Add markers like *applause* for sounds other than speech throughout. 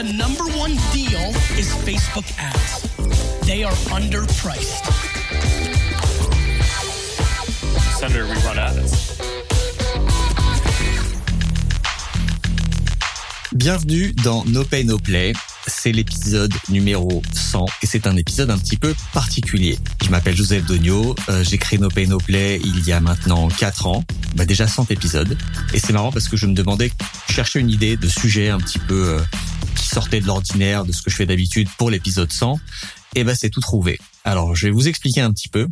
The number one deal is Facebook ads. They are underpriced. Senator, we run ads. Bienvenue dans No Pay No Play. C'est l'épisode numéro 100 et c'est un épisode un petit peu particulier. Je m'appelle Joseph Dogno, euh, j'ai créé No Pay No Play il y a maintenant 4 ans, bah déjà 100 épisodes. Et c'est marrant parce que je me demandais, chercher une idée de sujet un petit peu euh, qui sortait de l'ordinaire, de ce que je fais d'habitude pour l'épisode 100. Et ben c'est tout trouvé. Alors je vais vous expliquer un petit peu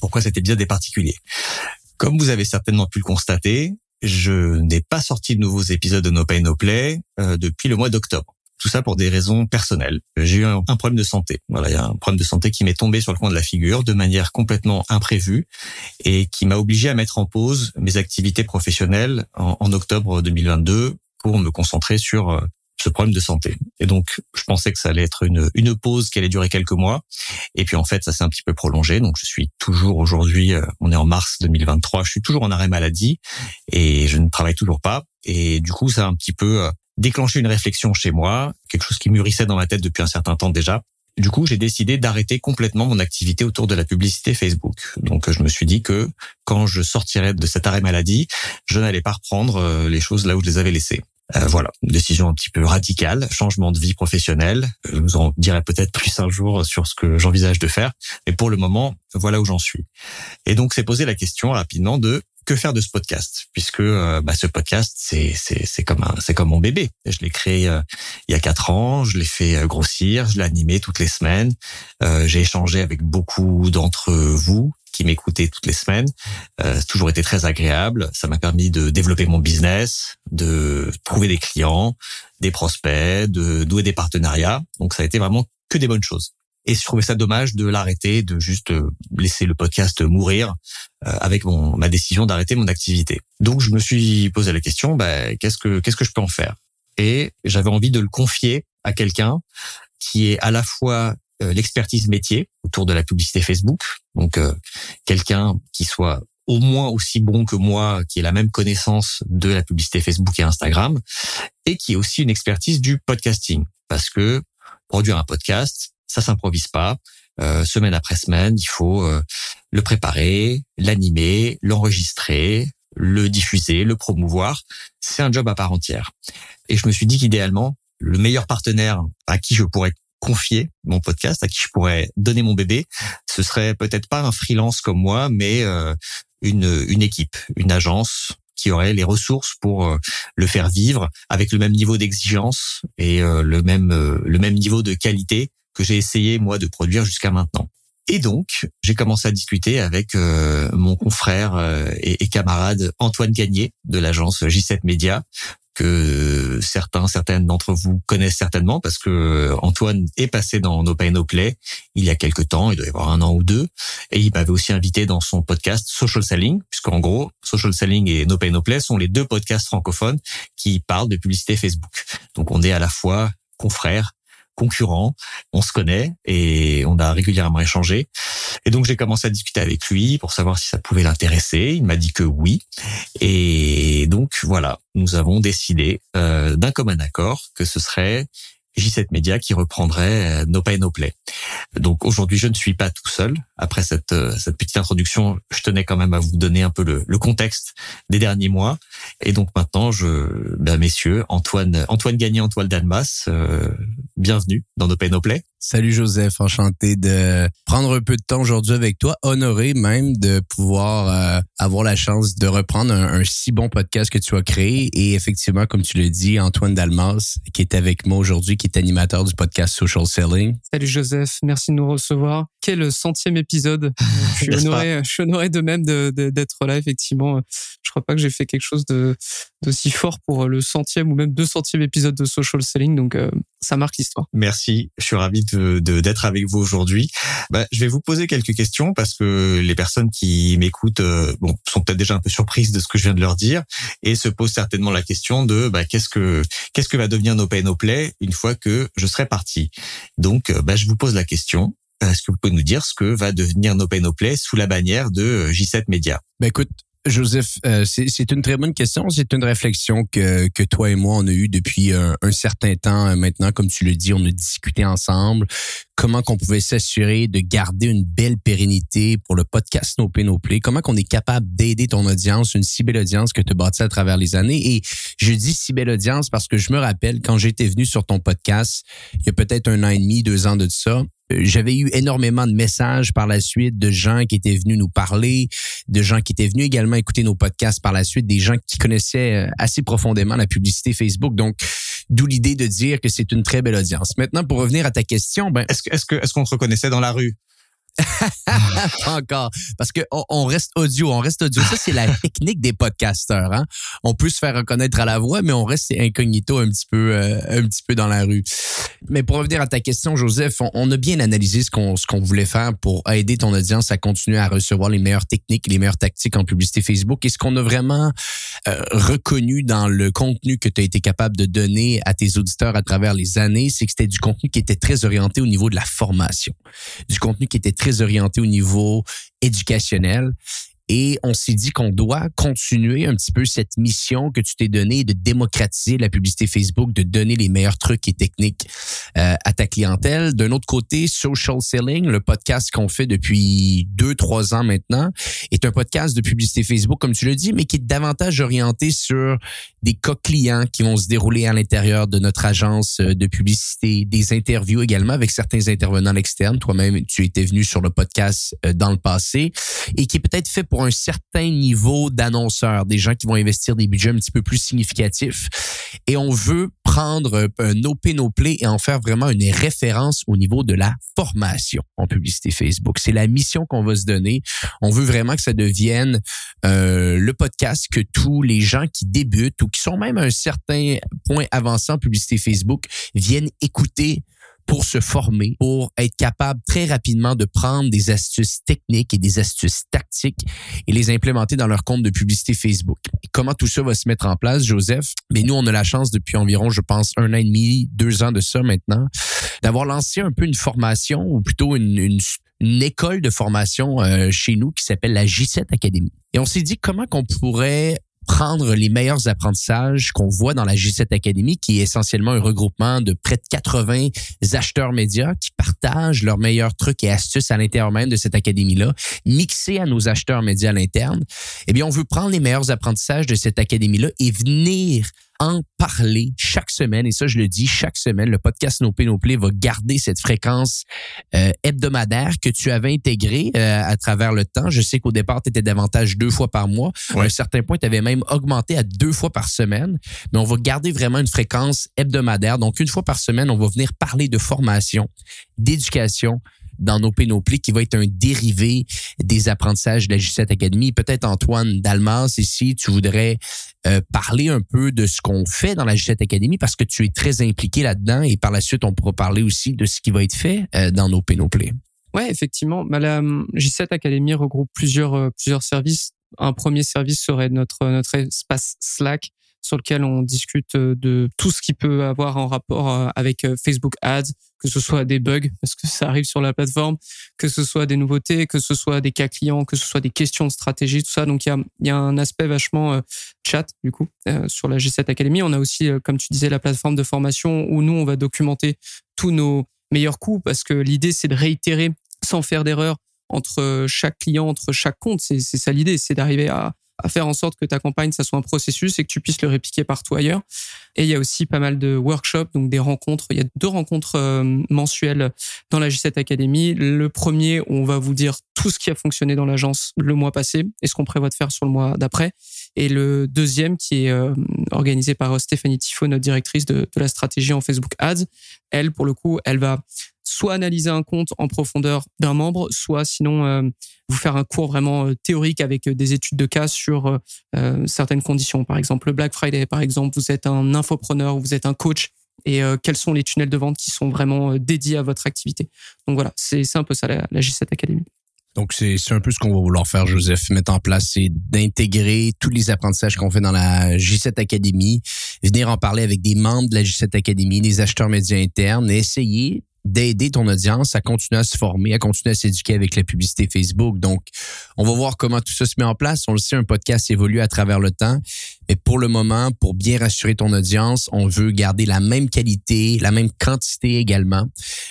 pourquoi cet épisode est particulier. Comme vous avez certainement pu le constater, je n'ai pas sorti de nouveaux épisodes de No Pay No Play euh, depuis le mois d'octobre. Tout ça pour des raisons personnelles. J'ai eu un, problème de santé. Voilà, il y a un problème de santé qui m'est tombé sur le coin de la figure de manière complètement imprévue et qui m'a obligé à mettre en pause mes activités professionnelles en, en octobre 2022 pour me concentrer sur euh, ce problème de santé. Et donc, je pensais que ça allait être une, une pause qui allait durer quelques mois. Et puis, en fait, ça s'est un petit peu prolongé. Donc, je suis toujours aujourd'hui, euh, on est en mars 2023, je suis toujours en arrêt maladie et je ne travaille toujours pas. Et du coup, ça a un petit peu euh, déclenché une réflexion chez moi, quelque chose qui mûrissait dans ma tête depuis un certain temps déjà. Du coup, j'ai décidé d'arrêter complètement mon activité autour de la publicité Facebook. Donc, je me suis dit que quand je sortirais de cet arrêt maladie, je n'allais pas reprendre euh, les choses là où je les avais laissées. Euh, voilà, décision un petit peu radicale, changement de vie professionnelle. Je vous en dirai peut-être plus un jour sur ce que j'envisage de faire. Mais pour le moment, voilà où j'en suis. Et donc, c'est posé la question rapidement de que faire de ce podcast? Puisque euh, bah, ce podcast c'est c'est comme un c'est comme mon bébé. Je l'ai créé euh, il y a quatre ans. Je l'ai fait euh, grossir. Je l'ai animé toutes les semaines. J'ai échangé avec beaucoup d'entre vous qui m'écoutaient toutes les semaines. Euh, toujours été très agréable. Ça m'a permis de développer mon business de trouver des clients des prospects de douer des partenariats. Donc ça a été vraiment que des bonnes choses. Et je trouvais ça dommage de l'arrêter, de juste euh, laisser le podcast mourir euh, avec mon, ma décision d'arrêter mon activité. Donc je me suis posé la question, bah, qu'est-ce que qu'est-ce que je peux en faire? Et j'avais envie de le confier à quelqu'un qui est à la fois l'expertise métier autour de la publicité Facebook, donc euh, quelqu'un qui soit au moins aussi bon que moi, qui ait la même connaissance de la publicité Facebook et Instagram, et qui ait aussi une expertise du podcasting, parce que produire un podcast, ça s'improvise pas. Euh, semaine après semaine, il faut euh, le préparer, l'animer, l'enregistrer, le diffuser, le promouvoir. C'est un job à part entière. Et je me suis dit qu'idéalement, le meilleur partenaire à qui je pourrais confier mon podcast, à qui je pourrais donner mon bébé, ce serait peut-être pas un freelance comme moi, mais euh, une, une équipe, une agence qui aurait les ressources pour euh, le faire vivre avec le même niveau d'exigence et euh, le même le même niveau de qualité que j'ai essayé moi de produire jusqu'à maintenant. Et donc, j'ai commencé à discuter avec mon confrère et, et, camarade Antoine Gagné de l'agence J7 Media que certains, certaines d'entre vous connaissent certainement parce que Antoine est passé dans No Pay No Play il y a quelques temps, il doit y avoir un an ou deux, et il m'avait aussi invité dans son podcast Social Selling, puisqu'en gros, Social Selling et No Pay No Play sont les deux podcasts francophones qui parlent de publicité Facebook. Donc on est à la fois confrères concurrent, on se connaît et on a régulièrement échangé. Et donc j'ai commencé à discuter avec lui pour savoir si ça pouvait l'intéresser. Il m'a dit que oui. Et donc voilà, nous avons décidé euh, d'un commun accord que ce serait J7 Media qui reprendrait No Pay No Play. Donc aujourd'hui, je ne suis pas tout seul. Après cette, cette petite introduction, je tenais quand même à vous donner un peu le, le contexte des derniers mois. Et donc maintenant, je, ben messieurs, Antoine, Antoine Gagné, Antoine Dalmas, euh, bienvenue dans No Pay No Play. Salut Joseph, enchanté de prendre un peu de temps aujourd'hui avec toi, honoré même de pouvoir euh, avoir la chance de reprendre un, un, si bon podcast que tu as créé et effectivement, comme tu le dis, Antoine Dalmas qui est avec moi aujourd'hui, qui est animateur du podcast Social Selling. Salut Joseph, merci de nous recevoir. Quel centième épisode *laughs* Je suis honoré, je suis honoré de même d'être là effectivement. Je crois pas que j'ai fait quelque chose de d'aussi fort pour le centième ou même deux centième épisode de Social Selling, donc euh, ça marque l'histoire. Merci, je suis ravi de d'être avec vous aujourd'hui. Bah, je vais vous poser quelques questions parce que les personnes qui m'écoutent euh, bon, sont peut-être déjà un peu surprises de ce que je viens de leur dire et se posent certainement la question de bah, qu'est-ce que qu'est-ce que va devenir No Pay No Play une fois que je serai parti. Donc, bah, je vous pose la question. Est-ce que vous pouvez nous dire ce que va devenir No Pay No Play sous la bannière de J7 Media? Ben écoute, Joseph, euh, c'est une très bonne question. C'est une réflexion que, que toi et moi, on a eue depuis un, certain temps maintenant. Comme tu le dis, on a discuté ensemble comment qu'on pouvait s'assurer de garder une belle pérennité pour le podcast No Pay No Play? Comment qu'on est capable d'aider ton audience, une si belle audience que tu as à travers les années? Et je dis si belle audience parce que je me rappelle quand j'étais venu sur ton podcast, il y a peut-être un an et demi, deux ans de ça, euh, j'avais eu énormément de messages par la suite de gens qui étaient venus nous parler, de gens qui étaient venus également écouter nos podcasts par la suite, des gens qui connaissaient euh, assez profondément la publicité Facebook. Donc, d'où l'idée de dire que c'est une très belle audience. Maintenant, pour revenir à ta question, ben est-ce est-ce que est-ce qu'on se reconnaissait dans la rue? *laughs* encore. Parce que on, reste audio, on reste audio. Ça, c'est la *laughs* technique des podcasteurs. Hein? On peut se faire reconnaître à la voix, mais on reste incognito un petit peu, euh, un petit peu dans la rue. Mais pour revenir à ta question, Joseph, on, a bien analysé ce qu'on ce qu'on voulait faire pour aider ton audience à continuer à recevoir les meilleures techniques, les meilleures tactiques en publicité Facebook. Et ce qu'on a vraiment euh, reconnu dans le contenu que tu as été capable de donner à tes auditeurs à travers les années, c'est que c'était du contenu qui était très orienté au niveau de la formation, du contenu qui était très orienté au niveau éducationnel. Et on s'est dit qu'on doit continuer un petit peu cette mission que tu t'es donnée de démocratiser la publicité Facebook, de donner les meilleurs trucs et techniques euh, à ta clientèle. D'un autre côté, Social Selling, le podcast qu'on fait depuis deux, trois ans maintenant, est un podcast de publicité Facebook, comme tu le dis, mais qui est davantage orienté sur des cas clients qui vont se dérouler à l'intérieur de notre agence euh, de publicité, des interviews également avec certains intervenants externes. Toi-même, tu étais venu sur le podcast euh, dans le passé et qui est peut-être fait pour un certain niveau d'annonceurs, des gens qui vont investir des budgets un petit peu plus significatifs. Et on veut prendre un OP No Play et en faire vraiment une référence au niveau de la formation en publicité Facebook. C'est la mission qu'on va se donner. On veut vraiment que ça devienne euh, le podcast que tous les gens qui débutent ou qui sont même à un certain point avancé en publicité Facebook viennent écouter pour se former, pour être capable très rapidement de prendre des astuces techniques et des astuces tactiques et les implémenter dans leur compte de publicité Facebook. comment tout ça va se mettre en place, Joseph? Mais nous, on a la chance depuis environ, je pense, un an et demi, deux ans de ça maintenant, d'avoir lancé un peu une formation ou plutôt une, une une école de formation euh, chez nous qui s'appelle la J7 Academy. Et on s'est dit comment qu'on pourrait prendre les meilleurs apprentissages qu'on voit dans la G7 Academy, qui est essentiellement un regroupement de près de 80 acheteurs médias qui partagent leurs meilleurs trucs et astuces à l'intérieur même de cette académie-là, mixés à nos acheteurs médias à l'interne. Eh bien, on veut prendre les meilleurs apprentissages de cette académie-là et venir en parler chaque semaine. Et ça, je le dis, chaque semaine, le podcast No Pay No Play va garder cette fréquence euh, hebdomadaire que tu avais intégrée euh, à travers le temps. Je sais qu'au départ, tu étais davantage deux fois par mois. À un certain point, tu avais même augmenté à deux fois par semaine. Mais on va garder vraiment une fréquence hebdomadaire. Donc, une fois par semaine, on va venir parler de formation, d'éducation, dans nos pénoplies qui va être un dérivé des apprentissages de la G7 Academy. Peut-être Antoine Dalmas, ici, tu voudrais euh, parler un peu de ce qu'on fait dans la G7 Academy parce que tu es très impliqué là-dedans et par la suite, on pourra parler aussi de ce qui va être fait euh, dans nos pénoplies. Ouais, effectivement. Bah, la G7 Academy regroupe plusieurs, euh, plusieurs services. Un premier service serait notre espace Slack sur lequel on discute euh, de tout ce qui peut avoir en rapport euh, avec euh, Facebook Ads, que ce soit des bugs, parce que ça arrive sur la plateforme, que ce soit des nouveautés, que ce soit des cas clients, que ce soit des questions de stratégie, tout ça. Donc il y a, y a un aspect vachement chat du coup sur la G7 Academy. On a aussi, comme tu disais, la plateforme de formation où nous on va documenter tous nos meilleurs coups, parce que l'idée c'est de réitérer sans faire d'erreur entre chaque client, entre chaque compte. C'est ça l'idée, c'est d'arriver à à faire en sorte que ta campagne, ça soit un processus et que tu puisses le répliquer partout ailleurs. Et il y a aussi pas mal de workshops, donc des rencontres. Il y a deux rencontres euh, mensuelles dans la J7 Academy. Le premier, on va vous dire tout ce qui a fonctionné dans l'agence le mois passé et ce qu'on prévoit de faire sur le mois d'après. Et le deuxième, qui est euh, organisé par euh, Stéphanie Tifo, notre directrice de, de la stratégie en Facebook Ads. Elle, pour le coup, elle va soit analyser un compte en profondeur d'un membre, soit sinon euh, vous faire un cours vraiment euh, théorique avec euh, des études de cas sur certaines conditions. Par exemple, le Black Friday, par exemple, vous êtes un infopreneur ou vous êtes un coach et quels sont les tunnels de vente qui sont vraiment dédiés à votre activité. Donc voilà, c'est un peu ça la, la G7 Academy. Donc, c'est un peu ce qu'on va vouloir faire, Joseph, mettre en place, c'est d'intégrer tous les apprentissages qu'on fait dans la J7 Academy, venir en parler avec des membres de la J7 Academy, des acheteurs médias internes, essayer d'aider ton audience à continuer à se former, à continuer à s'éduquer avec la publicité Facebook. Donc, on va voir comment tout ça se met en place. On le sait, un podcast évolue à travers le temps. Mais pour le moment, pour bien rassurer ton audience, on veut garder la même qualité, la même quantité également.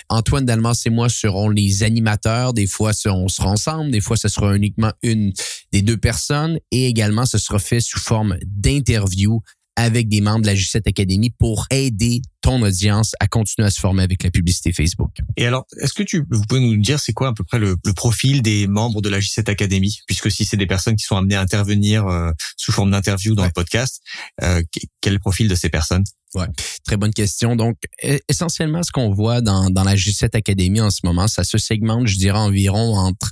Antoine Dalmas et moi serons les animateurs. Des fois, on sera ensemble. Des fois, ce sera uniquement une des deux personnes. Et également, ce sera fait sous forme d'interview avec des membres de la G7 Academy pour aider ton audience à continuer à se former avec la publicité Facebook. Et alors, est-ce que tu vous pouvez nous dire c'est quoi à peu près le, profil des membres de la G7 Academy Puisque si c'est des personnes qui sont amenées à intervenir euh, sous forme d'interview dans le podcast, euh, quel est le profil de ces personnes? Ouais, très bonne question. Donc, e, essentiellement, ce qu'on voit dans, dans la G7 Academy en ce moment, ça se segmente, je dirais, environ entre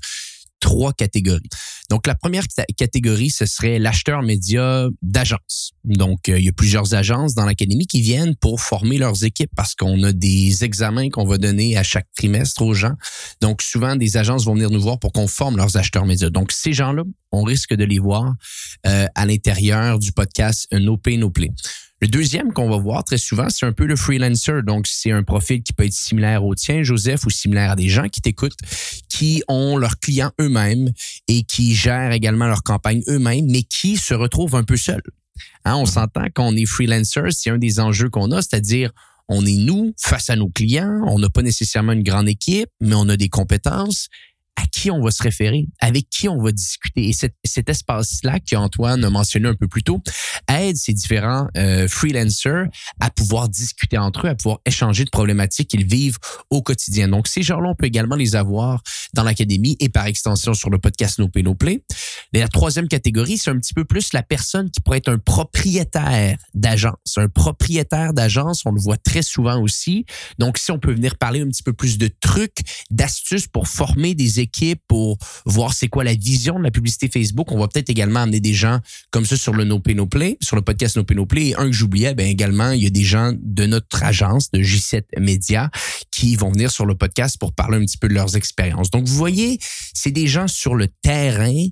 trois catégories. Donc, la première catégorie, ce serait l'acheteur média d'agence. Donc, euh, il y a plusieurs agences dans l'académie qui viennent pour former leurs équipes parce qu'on a des examens qu'on va donner à chaque trimestre aux gens. Donc, souvent, des agences vont venir nous voir pour qu'on forme leurs acheteurs médias. Donc, ces gens-là, on risque de les voir euh, à l'intérieur du podcast No Pay No Play. Le deuxième qu'on va voir très souvent, c'est un peu le freelancer. Donc, c'est un profil qui peut être similaire au tien, Joseph, ou similaire à des gens qui t'écoutent, qui ont leurs clients eux-mêmes et qui gèrent également leur campagne eux-mêmes, mais qui se retrouvent un peu seuls. Hein, on s'entend qu'on est freelancer, c'est un des enjeux qu'on a, c'est-à-dire on est nous face à nos clients, on n'a pas nécessairement une grande équipe, mais on a des compétences à qui on va se référer, avec qui on va discuter. Et cet, espace-là qu'Antoine a mentionné un peu plus tôt aide ces différents euh, freelancers à pouvoir discuter entre eux, à pouvoir échanger de problématiques qu'ils vivent au quotidien. Donc, ces gens-là, on peut également les avoir dans l'académie et par extension sur le podcast No Pay No Play. La troisième catégorie, c'est un petit peu plus la personne qui pourrait être un propriétaire d'agence. Un propriétaire d'agence, on le voit très souvent aussi. Donc, si on peut venir parler un petit peu plus de trucs, d'astuces pour former des équipe pour voir c'est quoi la vision de la publicité Facebook. On va peut-être également amener des gens comme ça sur le No Pay No Play, sur le podcast No Pay No Play. Et un que j'oubliais, ben également, il y a des gens de notre agence, de J7 Media, qui vont venir sur le podcast pour parler un petit peu de leurs expériences. Donc, vous voyez, c'est des gens sur le terrain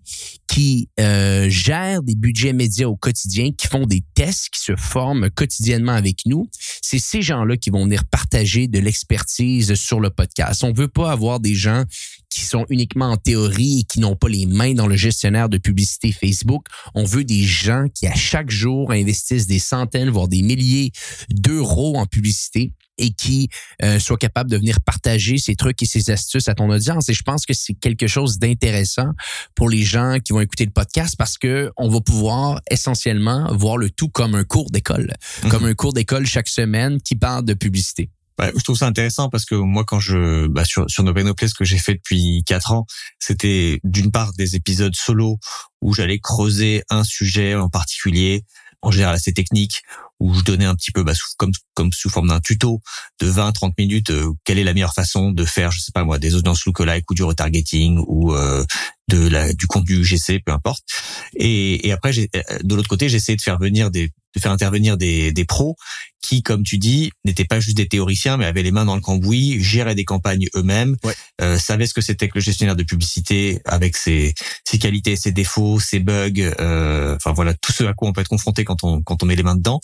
qui euh, gèrent des budgets médias au quotidien, qui font des tests, qui se forment quotidiennement avec nous. C'est ces gens-là qui vont venir partager de l'expertise sur le podcast. On veut pas avoir des gens qui sont uniquement en théorie et qui n'ont pas les mains dans le gestionnaire de publicité Facebook. On veut des gens qui, à chaque jour, investissent des centaines, voire des milliers d'euros en publicité et qui euh, soient capables de venir partager ces trucs et ces astuces à ton audience. Et je pense que c'est quelque chose d'intéressant pour les gens qui vont écouter le podcast parce que on va pouvoir essentiellement voir le tout comme un cours d'école, mhm. comme un cours d'école chaque semaine qui parle de publicité je trouve ça intéressant parce que moi, quand je bah, sur sur No No ce que j'ai fait depuis quatre ans, c'était d'une part des épisodes solo où j'allais creuser un sujet en particulier, en général assez technique, où je donnais un petit peu, bah, sous, comme sous forme d'un tuto de 20-30 minutes, euh, quelle est la meilleure façon de faire, je sais pas moi, des audiences lookalike ou du retargeting ou euh, de la du contenu UGC, peu importe. Et, et après, euh, de l'autre côté, j'essayais de faire venir des de faire intervenir des, des pros qui, comme tu dis, n'étaient pas juste des théoriciens, mais avaient les mains dans le cambouis, géraient des campagnes eux-mêmes, euh, savaient ce que c'était que le gestionnaire de publicité avec ses, ses qualités, ses défauts, ses bugs, euh, enfin voilà, tout ce à quoi on peut être confronté quand on quand on met les mains dedans.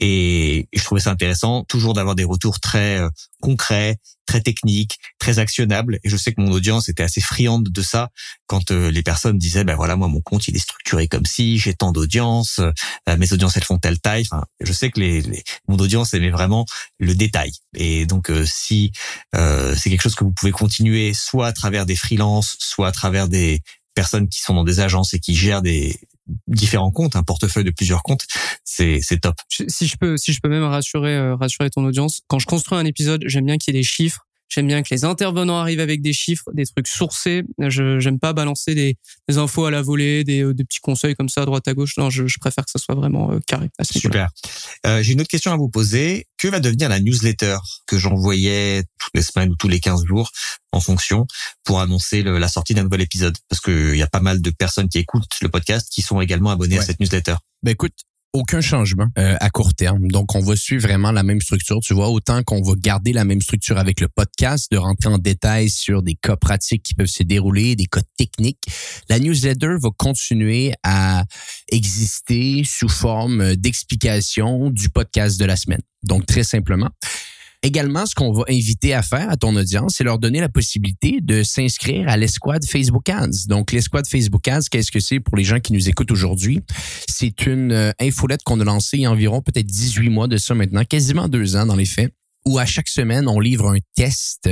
Et, je trouvais ça intéressant, toujours d'avoir des retours très euh, concrets, très techniques, très actionnables. Et je sais que mon audience était assez friande de ça quand euh, les personnes disaient, ben voilà, moi mon compte il est structuré comme si, j'ai tant d'audience, euh, mes audiences elles font telle taille. Enfin, je sais que les, les mon audience aimait vraiment le détail. Et donc euh, si c'est quelque chose que vous pouvez continuer, soit à travers des freelances, soit à travers des personnes qui sont dans des agences et qui gèrent des différents comptes, un portefeuille de plusieurs comptes, c'est c'est top. Si je peux si je peux même rassurer euh, rassurer ton audience, quand je construis un épisode, j'aime bien qu'il y ait des chiffres J'aime bien que les intervenants arrivent avec des chiffres, des trucs sourcés. Je j'aime pas balancer des, des, infos à la volée, des, euh, des, petits conseils comme ça à droite à gauche. Non, je, je préfère que ça soit vraiment euh, carré. Super. Euh, J'ai une autre question à vous poser. Que va devenir la newsletter que j'envoyais toutes les semaines ou tous les 15 jours en fonction pour annoncer le, la sortie d'un nouvel épisode? Parce qu'il y a pas mal de personnes qui écoutent le podcast qui sont également abonnées à cette newsletter. Ben écoute, aucun changement euh, à court terme. Donc, on va suivre vraiment la même structure. Tu vois, autant qu'on va garder la même structure avec le podcast, de rentrer en détail sur des cas pratiques qui peuvent se dérouler, des cas techniques. La newsletter va continuer à exister sous forme d'explication du podcast de la semaine. Donc, très simplement, Également, ce qu'on va inviter à faire à ton audience, c'est leur donner la possibilité de s'inscrire à l'escouade Facebook Ads. Donc, l'escouade Facebook Ads, qu'est-ce que c'est pour les gens qui nous écoutent aujourd'hui? C'est une euh, infolette qu'on a lancée il y a environ peut-être 18 mois de ça maintenant, quasiment deux ans dans les faits, où à chaque semaine, on livre un test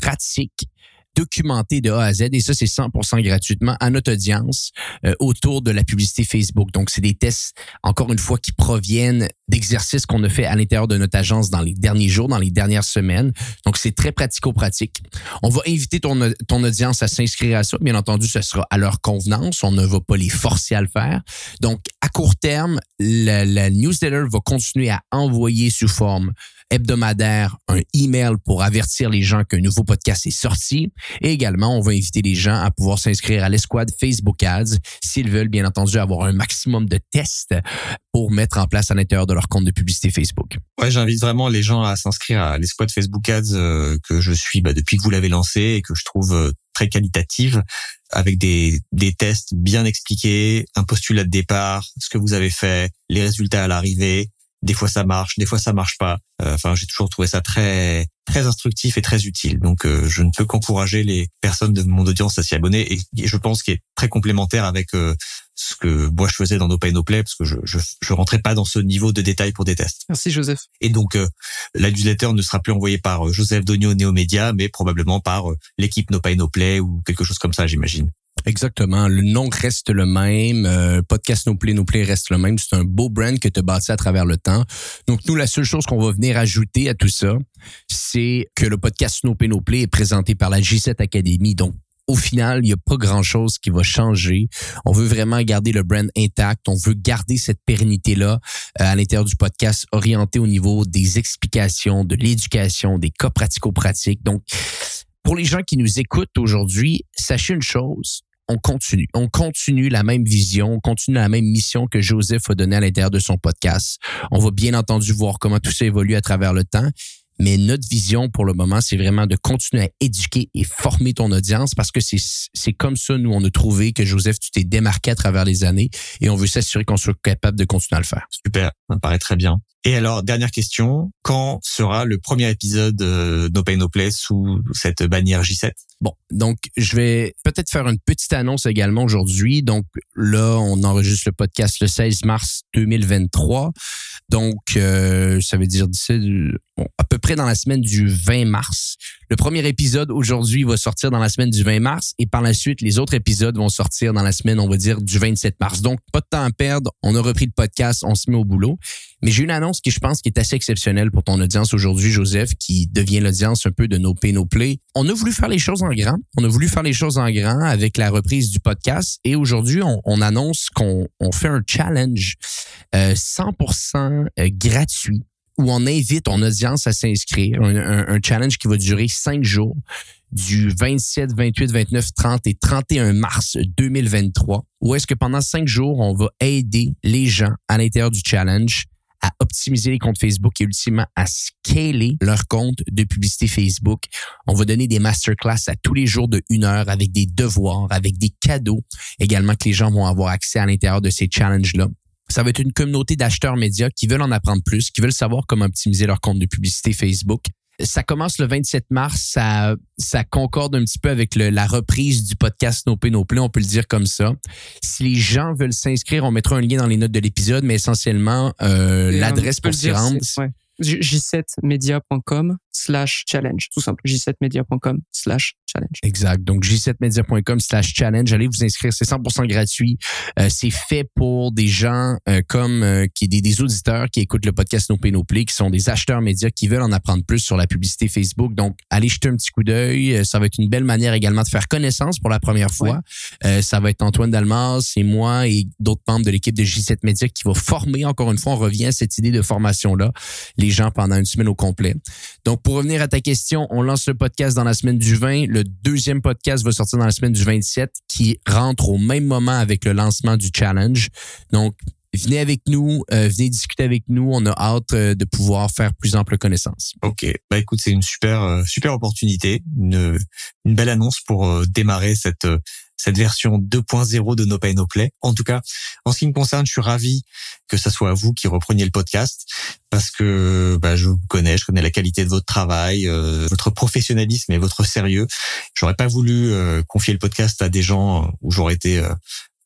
pratique documenté de A à Z et ça c'est 100% gratuitement à notre audience euh, autour de la publicité Facebook. Donc c'est des tests encore une fois qui proviennent d'exercices qu'on a fait à l'intérieur de notre agence dans les derniers jours, dans les dernières semaines. Donc c'est très pratico-pratique. On va inviter ton, ton audience à s'inscrire à ça. Bien entendu, ce sera à leur convenance. On ne va pas les forcer à le faire. Donc à court terme, la, la newsletter va continuer à envoyer sous forme hebdomadaire un email pour avertir les gens qu'un nouveau podcast est sorti. Et également, on va inviter les gens à pouvoir s'inscrire à l'escouade Facebook Ads s'ils veulent, bien entendu, avoir un maximum de tests pour mettre en place à l'intérieur de leur compte de publicité Facebook. Ouais, j'invite vraiment les gens à s'inscrire à l'escouade Facebook Ads euh, que je suis bah, depuis que vous l'avez lancé et que je trouve euh, très qualitative avec des, des tests bien expliqués, un postulat de départ, ce que vous avez fait, les résultats à l'arrivée, des fois ça marche, des fois ça marche pas. Euh, enfin, j'ai toujours trouvé ça très très instructif et très utile. Donc, euh, je ne peux qu'encourager les personnes de mon audience à s'y abonner et, je pense qu'il est très complémentaire avec euh, ce que moi je faisais dans No Pay No Play parce que je, je je rentrais pas dans ce niveau de détail pour des tests. Merci Joseph. Et donc la newsletter ne sera plus envoyée par Joseph Donio Néomédia, mais probablement par l'équipe No Pay No Play ou quelque chose comme ça, j'imagine. Exactement. Le nom reste le même. Euh, podcast No Play, No Play reste le même. C'est un beau brand que tu as bâti à travers le temps. Donc, nous, la seule chose qu'on va venir ajouter à tout ça, c'est que le podcast No Play, No Play est présenté par la G7 Academy. Donc, au final, il n'y a pas grand-chose qui va changer. On veut vraiment garder le brand intact. On veut garder cette pérennité-là euh, à l'intérieur du podcast orienté au niveau des explications, de l'éducation, des cas pratico-pratiques. Donc, pour les gens qui nous écoutent aujourd'hui, sachez une chose, on continue. On continue la même vision, on continue la même mission que Joseph a donnée à l'intérieur de son podcast. On va bien entendu voir comment tout ça évolue à travers le temps. Mais notre vision pour le moment, c'est vraiment de continuer à éduquer et former ton audience parce que c'est comme ça, nous, on a trouvé que Joseph, tu t'es démarqué à travers les années et on veut s'assurer qu'on soit capable de continuer à le faire. Super, ça me paraît très bien. Et alors, dernière question, quand sera le premier épisode de No Pay No Play sous cette bannière J7 Bon, donc je vais peut-être faire une petite annonce également aujourd'hui. Donc là, on enregistre le podcast le 16 mars 2023. Donc, euh, ça veut dire à peu près dans la semaine du 20 mars. Le premier épisode aujourd'hui va sortir dans la semaine du 20 mars et par la suite, les autres épisodes vont sortir dans la semaine, on va dire, du 27 mars. Donc, pas de temps à perdre. On a repris le podcast, on se met au boulot. Mais j'ai une annonce qui, je pense, qui est assez exceptionnelle pour ton audience aujourd'hui, Joseph, qui devient l'audience un peu de No Pay No Play. On a voulu faire les choses en grand. On a voulu faire les choses en grand avec la reprise du podcast. Et aujourd'hui, on, annonce qu'on on fait un challenge euh, 100% euh, gratuit où on invite ton audience à s'inscrire. Un, un, challenge qui va durer cinq jours du 27, 28, 29, 30 et 31 mars 2023, où est-ce que pendant cinq jours, on va aider les gens à l'intérieur du challenge à optimiser les comptes Facebook et ultimement à scaler leur compte de publicité Facebook. On va donner des masterclass à tous les jours de une heure avec des devoirs, avec des cadeaux également que les gens vont avoir accès à l'intérieur de ces challenges-là. Ça va être une communauté d'acheteurs médias qui veulent en apprendre plus, qui veulent savoir comment optimiser leur compte de publicité Facebook. Ça commence le 27 mars. Ça, ça concorde un petit peu avec le, la reprise du podcast No Pay No Play, on peut le dire comme ça. Si les gens veulent s'inscrire, on mettra un lien dans les notes de l'épisode, mais essentiellement, euh, l'adresse pour s'y rendre j7media.com slash challenge. Tout simple. j7media.com slash challenge. Exact. Donc, j7media.com slash challenge. Allez vous inscrire. C'est 100% gratuit. Euh, c'est fait pour des gens euh, comme euh, qui des, des auditeurs qui écoutent le podcast No Pay Play, qui sont des acheteurs médias qui veulent en apprendre plus sur la publicité Facebook. Donc, allez jeter un petit coup d'œil. Ça va être une belle manière également de faire connaissance pour la première fois. ça va être Antoine Dalmas et moi et d'autres membres de l'équipe de J7 Media qui va former. Encore une fois, on revient à cette idée de formation-là les gens pendant une semaine au complet. Donc, pour revenir à ta question, on lance le podcast dans la semaine du 20. Le deuxième podcast va sortir dans la semaine du 27 qui rentre au même moment avec le lancement du challenge. Donc, venez avec nous, euh, venez discuter avec nous. On a hâte euh, de pouvoir faire plus ample connaissance. Ok, bah écoute, c'est une super euh, super opportunité, une, une belle annonce pour démarrer cette cette version 2.0 de No Pay No Play. En tout cas, en ce qui me concerne, je suis ravi que ça soit vous qui repreniez le podcast parce que bah, je vous connais, je connais la qualité de votre travail, euh, votre professionnalisme et votre sérieux. J'aurais pas voulu euh, confier le podcast à des gens où j'aurais été euh,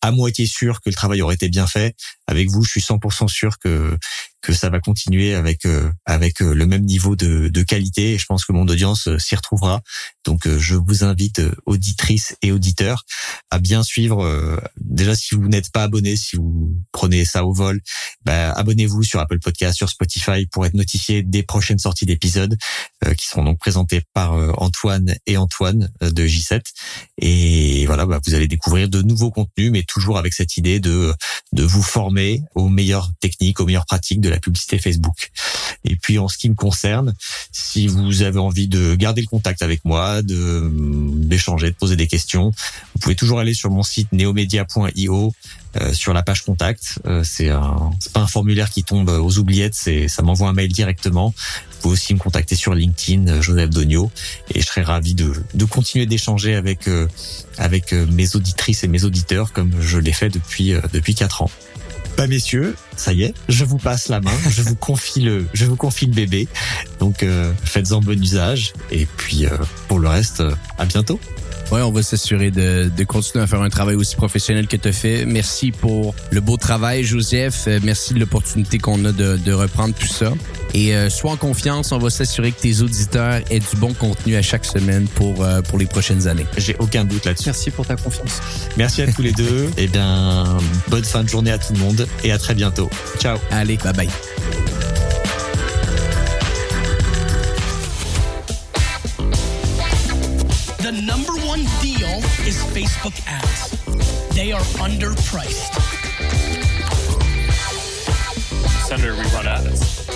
à moitié sûr que le travail aurait été bien fait. Avec vous, je suis 100% sûr que que ça va continuer avec euh, avec euh, le même niveau de, de qualité. Et je pense que mon audience euh, s'y retrouvera. Donc, je vous invite, auditrices et auditeurs, à bien suivre. déjà, si vous n'êtes pas abonné, si vous prenez ça au vol, bah, abonnez-vous sur Apple Podcast, sur Spotify pour être notifié des prochaines sorties d'épisodes qui seront donc présentées par Antoine et Antoine de J7. Et voilà, bah, vous allez découvrir de nouveaux contenus, mais toujours avec cette idée de de vous former aux meilleures techniques, aux meilleures pratiques la publicité Facebook. Et puis en ce qui me concerne, si vous avez envie de garder le contact avec moi, de d'échanger, de poser des questions, vous pouvez toujours aller sur mon site neomedia.io euh, sur la page contact. Euh, c'est un pas un formulaire qui tombe aux oubliettes, c'est ça m'envoie un mail directement. Vous pouvez aussi me contacter sur LinkedIn, euh, Joseph Dogno, et je serai ravi de, de continuer d'échanger avec avec mes auditrices et mes auditeurs comme je l'ai fait depuis depuis quatre ans. Bah messieurs, ça y est, je vous passe la main, je vous confie le, je vous confie le bébé. Donc faites-en bon usage et puis pour le reste, à bientôt. Ouais, on va s'assurer de, de, continuer à faire un travail aussi professionnel que tu as fait. Merci pour le beau travail, Joseph. Euh, merci de l'opportunité qu'on a de, de, reprendre tout ça. Et euh, sois en confiance, on va s'assurer que tes auditeurs aient du bon contenu à chaque semaine pour, euh, pour les prochaines années. J'ai aucun doute là-dessus. Merci pour ta confiance. Merci à tous les deux. Et *laughs* eh bien, bonne fin de journée à tout le monde et à très bientôt. Ciao. Allez, bye bye. is Facebook ads. They are underpriced. Senator, we run ads.